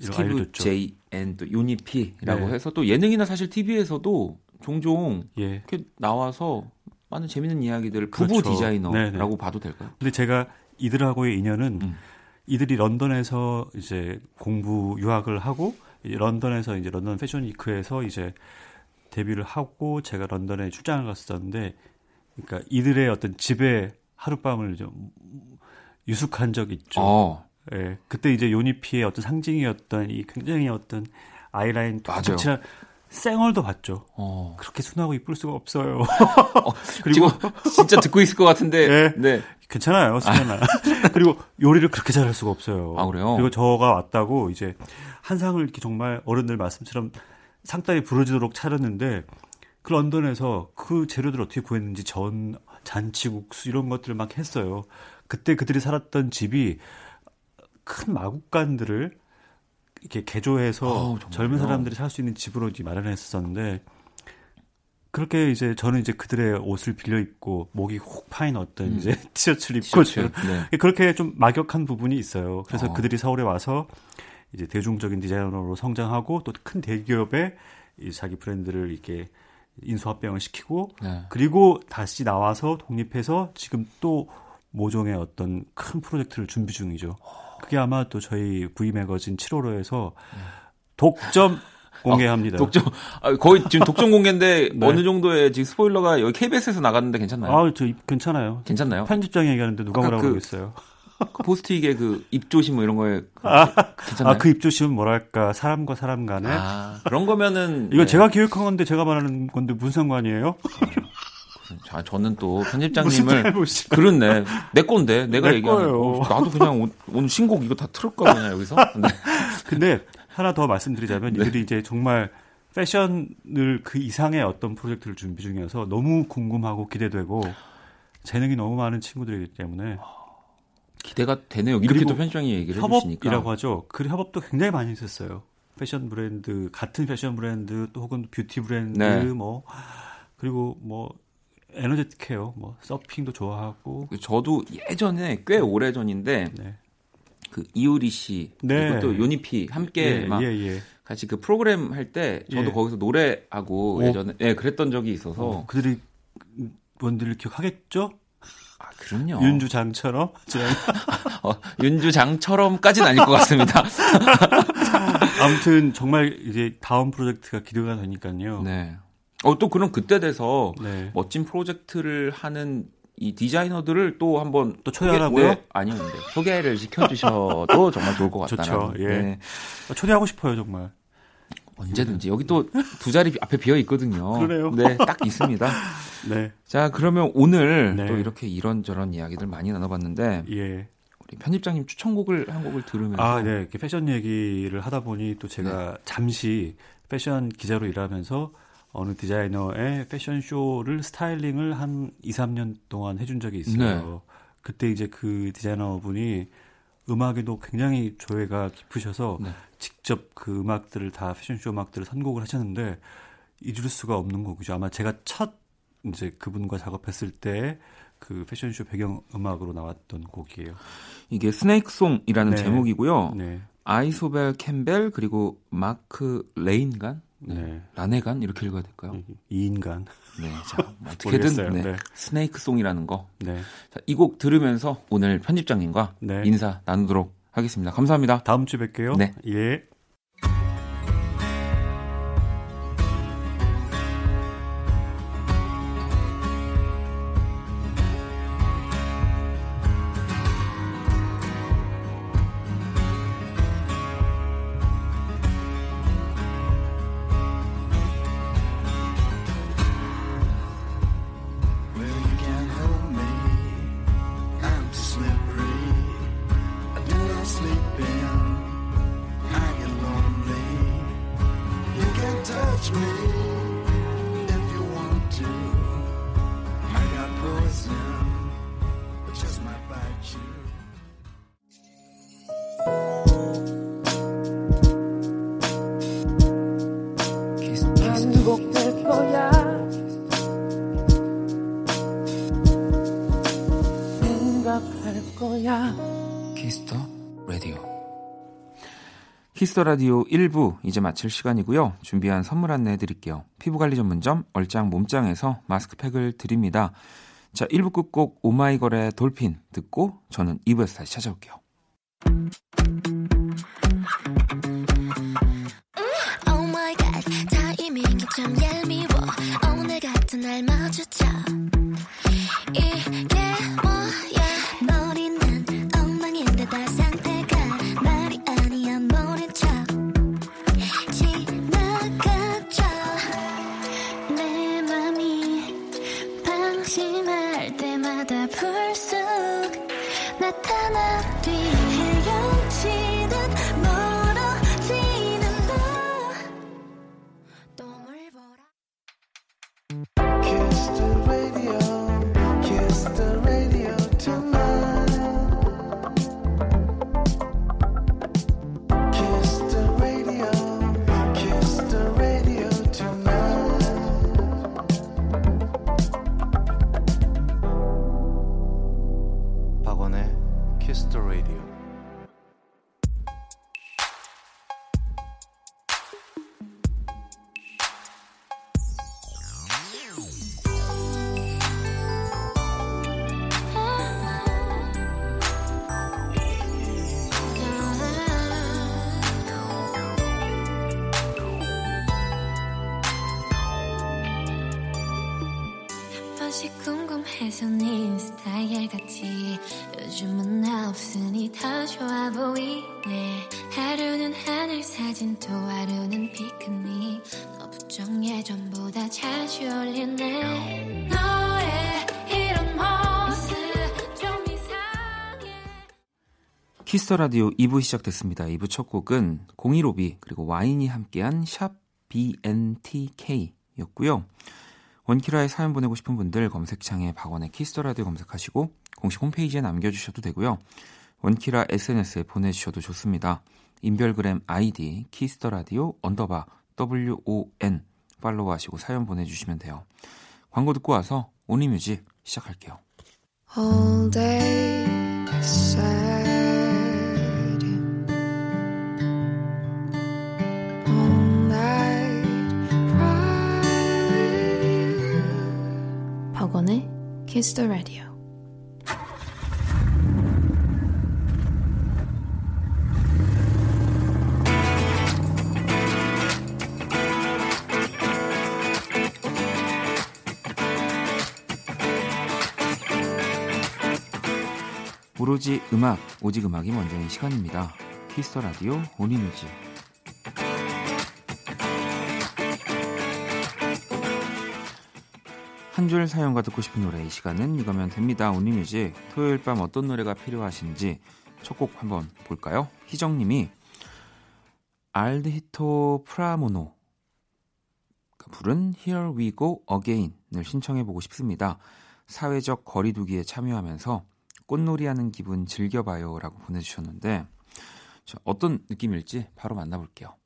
Steve 알려줬죠. J and 또 Yoni P라고 네. 해서 또 예능이나 사실 TV에서도 종종 예. 이렇게 나와서 많은 재밌는 이야기들 부부 그렇죠. 디자이너라고 네네. 봐도 될까요? 근데 제가 이들하고의 인연은 음. 이들이 런던에서 이제 공부 유학을 하고 이 런던에서 이제 런던 Fashion Week에서 이제 데뷔를 하고 제가 런던에 출장을 갔었는데 그러니까 이들의 어떤 집에 하룻밤을 좀 유숙한 적이 있죠. 어, 예. 그때 이제 요니피의 어떤 상징이었던 이 굉장히 어떤 아이라인. 톡톡치한 쌩얼도 봤죠. 어. 그렇게 순하고 이쁠 수가 없어요. 지금 진짜 듣고 있을 것 같은데. 네. 네. 괜찮아요, 수연아. 그리고 요리를 그렇게 잘할 수가 없어요. 아, 그래요? 그리고 저가 왔다고 이제 한 상을 이렇게 정말 어른들 말씀처럼 상다리 부러지도록 차렸는데 그 런던에서 그 재료들 어떻게 구했는지 전, 잔치국수 이런 것들을 막 했어요. 그때 그들이 살았던 집이 큰 마국간들을 이렇게 개조해서 정말요? 젊은 사람들이 살 수 있는 집으로 이제 마련했었는데 그렇게 이제 저는 이제 그들의 옷을 빌려 입고 목이 혹 파인 어떤 음. 이제 티셔츠를 입고 티셔츠. 네. 그렇게 좀 막역한 부분이 있어요. 그래서 어. 그들이 서울에 와서 이제 대중적인 디자이너로 성장하고 또 큰 대기업에 이 자기 브랜드를 이렇게 인수합병을 시키고 네. 그리고 다시 나와서 독립해서 지금 또 모종의 어떤 큰 프로젝트를 준비 중이죠. 그게 아마 또 저희 V 매거진 7월호에서 독점 공개합니다. 네. 독점 아, 거의 지금 독점 공개인데 네. 어느 정도의 지금 스포일러가 여기 KBS에서 나갔는데 괜찮나요? 아, 저 입- 괜찮아요. 괜찮나요? 편집장이 얘기하는데 누가 뭐라고 그- 그러고 있어요. 그 포스트잇의 그 입조심 뭐 이런 거에 그, 괜찮나요? 아, 그 입조심은 뭐랄까 사람과 사람 간에 아, 그런 거면은 이거 네. 제가 기획한 건데 제가 말하는 건데 무슨 상관이에요? 자, 저는 또 편집장님을? 그렇네. 내 건데 내가 내 얘기하는. 거. 나도 그냥 오- 오늘 신곡 이거 다 틀을까 그냥 여기서. 네. 근데 하나 더 말씀드리자면 이들이 이제 정말 패션을 그 이상의 어떤 프로젝트를 준비 중이어서 너무 궁금하고 기대되고 재능이 너무 많은 친구들이기 때문에 기대가 되네요. 이렇게 또 편집장이 얘기를 해주시니까. 협업이라고 하죠. 그 협업도 굉장히 많이 했었어요. 패션 브랜드 같은 패션 브랜드 또 혹은 뷰티 브랜드 네. 뭐 그리고 뭐 에너제틱 헤어 뭐 서핑도 좋아하고 저도 예전에 꽤 오래 전인데 네. 그 이효리 씨 네. 그리고 또 Yoni P 함께 예, 막 예, 예. 같이 그 프로그램 할 때 저도 예. 거기서 노래하고 오. 예전에 예 그랬던 적이 있어서 어, 그들이 원들을 기억하겠죠? 아 그럼요. 윤주장처럼 어, 윤주장처럼까지는 아닐 것 같습니다. 아무튼 정말 이제 다음 프로젝트가 기대가 되니까요. 네. 어 또 그럼 그때 돼서 네. 멋진 프로젝트를 하는 이 디자이너들을 또 한번 또 초대하라고요? 소개- 네, 아니요, 근데 소개를 시켜주셔도 정말 좋을 것. 같다는. 예. 네. 초대하고 싶어요 정말. 언제든지 여기 또 두 자리 앞에 비어 있거든요. 그래요? 네, 딱 있습니다. 네. 자, 그러면 오늘 네. 또 이렇게 이런저런 이야기들 많이 나눠봤는데 예. 우리 편집장님 추천곡을 한 곡을 들으면서 아, 네. 이렇게 패션 얘기를 하다 보니 또 네. 제가 잠시 패션 기자로 일하면서 어느 디자이너의 패션 쇼를 스타일링을 한 2, 3년 동안 해준 적이 있어요. 네. 그때 이제 그 디자이너분이 음악에도 굉장히 조예가 깊으셔서 네. 직접 그 음악들을 다 패션쇼 음악들을 선곡을 하셨는데 잊을 수가 없는 곡이죠. 아마 제가 첫 이제 그분과 작업했을 때 그 패션쇼 배경 음악으로 나왔던 곡이에요. 이게 Snake Song이라는 네. 제목이고요. 네. Isobel Campbell 그리고 Mark Lanegan, 네. 네. 라네간 이렇게 읽어야 될까요? Lanegan. 네, 자 뭐 어떻게든. 네. 네. Snake Song이라는 거. 네. 이 곡 들으면서 오늘 편집장님과 네. 인사 나누도록 하겠습니다. 감사합니다. 다음 주에 뵐게요. 네. 예. Kiss the Radio 1부 이제 마칠 시간이고요. 준비한 선물 안내해 드릴게요. 피부관리 전문점 얼짱 몸짱에서 마스크팩을 드립니다. 자, 1부 끝곡 오마이걸의 Dolphin 듣고 저는 2부에서 다시 찾아올게요. Oh 나타나 뒤 Kiss the Radio 2부 시작됐습니다. 2부 첫 곡은 015B 그리고 와인이 함께한 샵 BNTK였고요. 원키라에 사연 보내고 싶은 분들 검색창에 박원의 Kiss the Radio 검색하시고 공식 홈페이지에 남겨주셔도 되고요. 원키라 SNS에 보내주셔도 좋습니다. 인별그램 아이디 Kiss the Radio underbar WON follow하시고 사연 보내주시면 돼요. 광고 듣고 와서 Only Music 시작할게요. All day Kiss the Radio 오로지 음악, 오직 음악이 먼저인 시간입니다. Kiss the Radio Only Music. 한 줄 사연과 듣고 싶은 노래 이 시간은 이거면 됩니다. Only Music 토요일 밤 어떤 노래가 필요하신지 첫 곡 한번 볼까요? 희정님이 Ardhito Pramono 부른 Here We Go Again을 신청해 보고 싶습니다. 사회적 거리두기에 참여하면서 꽃놀이하는 기분 즐겨봐요라고 보내주셨는데 자, 어떤 느낌일지 바로 만나볼게요.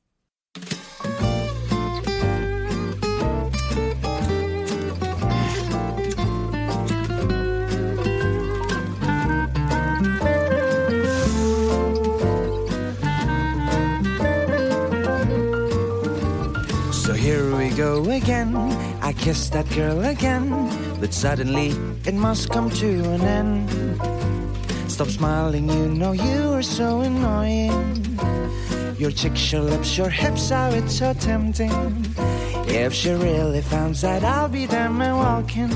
Here we go again. I kissed that girl again. But suddenly it must come to an end. Stop smiling, you know you are so annoying. Your cheeks, your lips, your hips, how it's so tempting. If she really found that I'll be there man walking.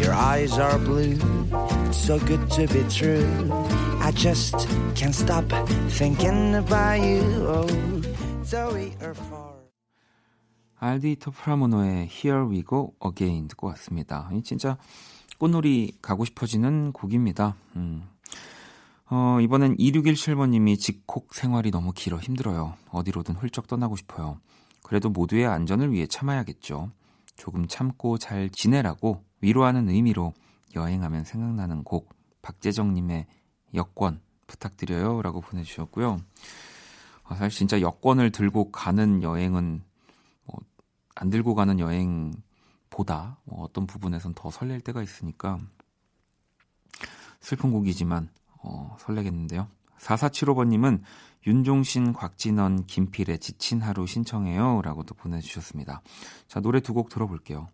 Your eyes are blue, it's so good to be true. I just can't stop thinking about you. Oh, Zoe or. 알디토 프라모노의 Here We Go Again 듣고 왔습니다. 이 진짜 꽃놀이 가고 싶어지는 곡입니다. 음. 어, 이번엔 2617번님이 직콕 생활이 너무 길어 힘들어요. 어디로든 훌쩍 떠나고 싶어요. 그래도 모두의 안전을 위해 참아야겠죠. 조금 참고 잘 지내라고 위로하는 의미로 여행하면 생각나는 곡 박재정님의 여권 부탁드려요 라고 보내주셨고요. 아, 사실 진짜 여권을 들고 가는 여행은 뭐, 안 들고 가는 여행보다 뭐 어떤 부분에선 더 설렐 때가 있으니까 슬픈 곡이지만 어, 설레겠는데요. 4475번님은 윤종신, 곽진원, 김필의 지친 하루 신청해요 라고 또 보내주셨습니다. 자, 노래 두 곡 들어볼게요.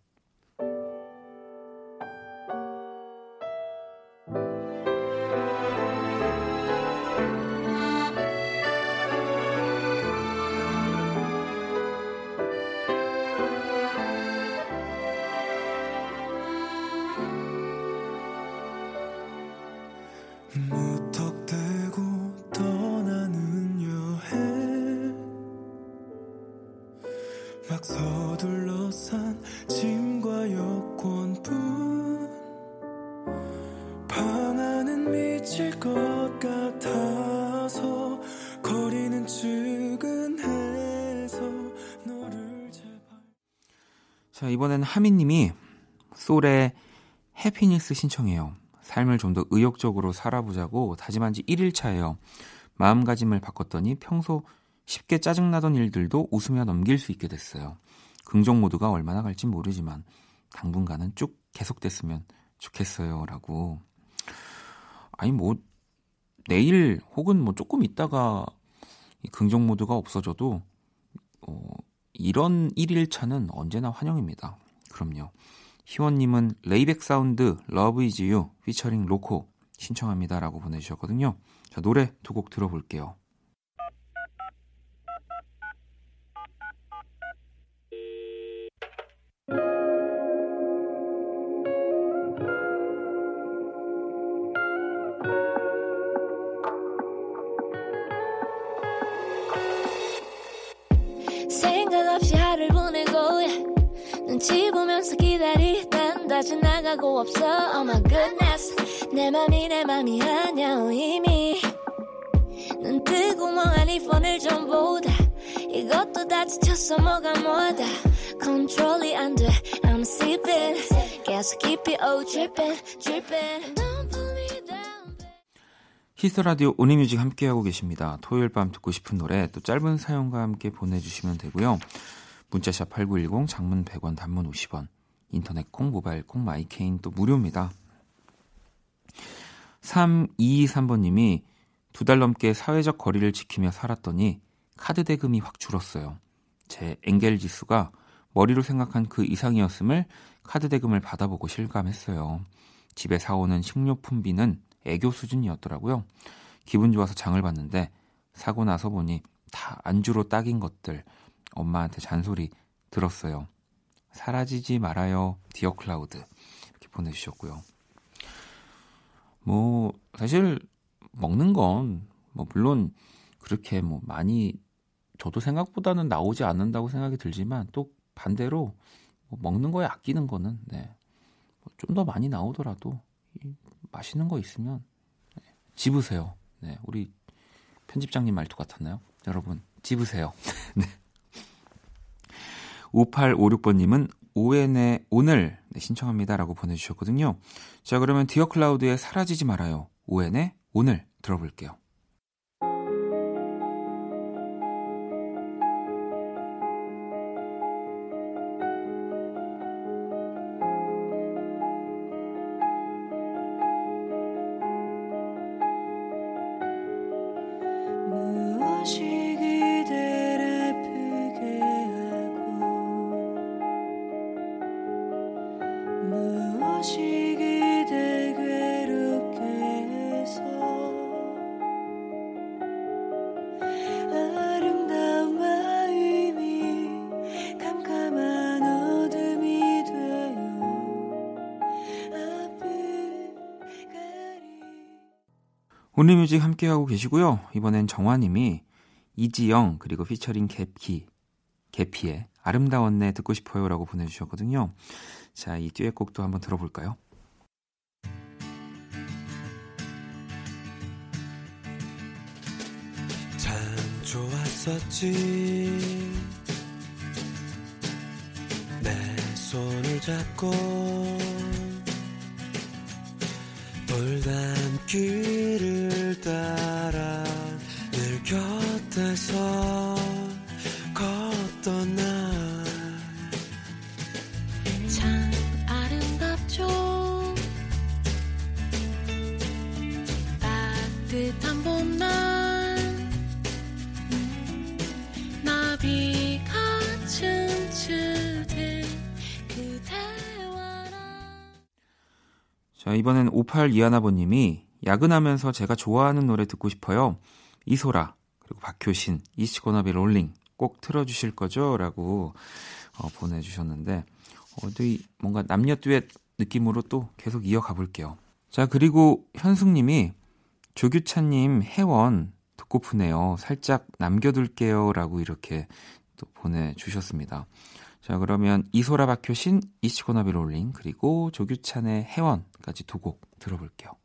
이번엔 하미님이 솔의 해피니스 신청해요. 삶을 좀 더 의욕적으로 살아보자고 다짐한 지 1일 차예요. 마음가짐을 바꿨더니 평소 쉽게 짜증나던 일들도 웃으며 넘길 수 있게 됐어요. 긍정 모드가 얼마나 갈지 모르지만 당분간은 쭉 계속됐으면 좋겠어요. 라고. 아니, 뭐, 내일 혹은 뭐 조금 있다가 이 긍정 모드가 없어져도 어, 이런 1일 차는 언제나 환영입니다. 그럼요. 희원님은 Layback Sound Love Is You featuring 로코 신청합니다라고 보내주셨거든요. 자 노래 두 곡 들어볼게요. 없어. Oh my goodness. 내 맘이 내 맘이 아냐 이미. 눈 뜨고 멍한 이 폰을 좀 보다. 이것도 다 지쳤어 뭐가 뭐다. 컨트롤이 안돼. I'm sleeping. 계속 깊이 oh dripping dripping. 히스터 라디오 오니뮤직 함께하고 계십니다. 토요일 밤 듣고 싶은 노래 또 짧은 사연과 함께 보내주시면 되고요. 문자 샵 8910 장문 100원 단문 50원 인터넷 콩 모바일 콩 My K는 또 무료입니다. 3223번님이 두 달 넘게 사회적 거리를 지키며 살았더니 카드 대금이 확 줄었어요. 제 엥겔 지수가 머리로 생각한 그 이상이었음을 카드 대금을 받아보고 실감했어요. 집에 사오는 식료품비는 애교 수준이었더라고요. 기분 좋아서 장을 봤는데 사고 나서 보니 다 안주로 딱인 것들 엄마한테 잔소리 들었어요. 사라지지 말아요, 디어 클라우드. 이렇게 보내주셨고요. 뭐, 사실, 먹는 건, 뭐, 물론, 그렇게 뭐, 많이, 저도 생각보다는 나오지 않는다고 생각이 들지만, 또 반대로, 뭐 먹는 거에 아끼는 거는 네. 좀더 많이 나오더라도 이 맛있는 거 있으면 네, 집으세요. 네, 우리 편집장님 말투 같았나요? 여러분 집으세요. 네. 5856번님은 오엔의 오늘 네, 신청합니다라고 보내주셨거든요. 자 그러면 디어 클라우드의 사라지지 말아요. 오엔의 오늘 들어볼게요. 온리뮤직 함께하고 계시고요. 이번엔 정화님이 이지영 그리고 피처링 개피 개피의 아름다웠네 듣고 싶어요라고 보내주셨거든요. 자, 이 듀엣곡도 한번 들어볼까요? 참 좋았었지 내 손을 잡고 돌담길을 따라 늘 곁에서 걷던 날. 참 아름답죠? 따뜻한 봄날 나비가 춤추듯 그대와 나 자, 이번엔 58 이하나버님이 야근하면서 제가 좋아하는 노래 듣고 싶어요. 이소라 그리고 박효신 이시고나비 롤링 꼭 틀어주실 거죠? 라고 어, 보내주셨는데 어디 뭔가 남녀 듀엣 느낌으로 또 계속 이어가 볼게요. 자 그리고 현숙님이 조규찬님 회원 듣고프네요. 살짝 남겨둘게요. 라고 이렇게 또 보내주셨습니다. 자 그러면 이소라 박효신 이시고나비 롤링 그리고 조규찬의 회원까지 두 곡 들어볼게요.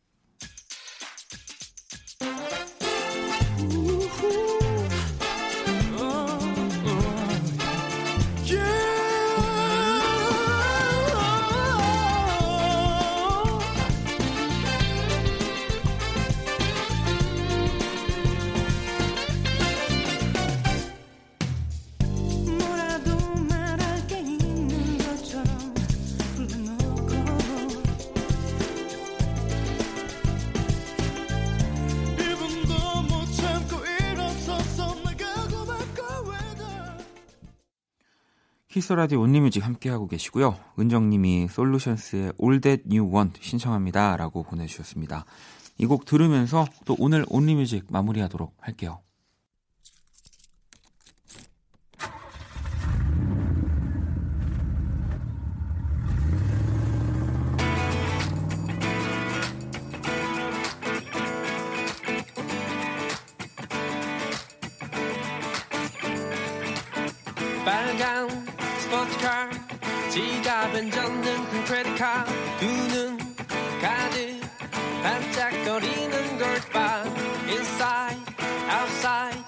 키스라디오 온리뮤직 함께하고 계시고요. 은정님이 솔루션스의 All That You Want 신청합니다. 라고 보내주셨습니다. 이 곡 들으면서 또 오늘 온리뮤직 마무리하도록 할게요. 빨간 스포츠카 지갑은 젖는 큰 크레딧카 두눈 가득 반짝거리는 걸봐 Inside, outside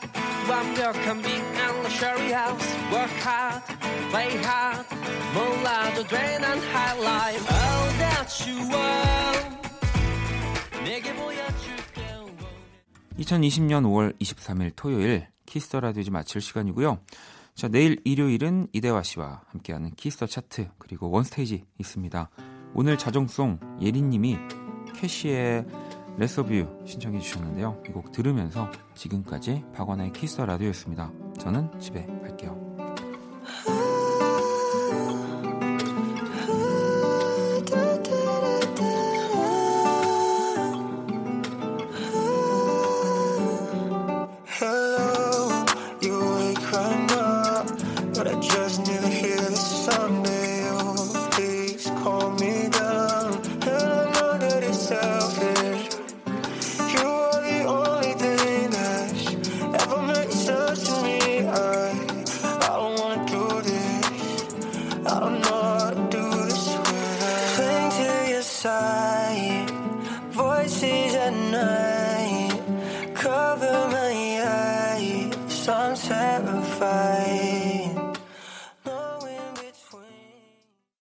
완벽한 빅 and luxury house Work hard, play hard 몰라도 돼난 high life All that you want 내게 보여줄게 2020년 5월 23일 토요일 Kiss the Radio 마칠 시간이고요. 자, 내일 일요일은 이대화 씨와 함께하는 Kiss the 차트 그리고 원 stage 있습니다. 오늘 자정 song 예린님이 keshi의 less of you 신청해 주셨는데요. 이 곡 들으면서 지금까지 박원의 Kiss the Radio였습니다. 저는 집에 갈게요.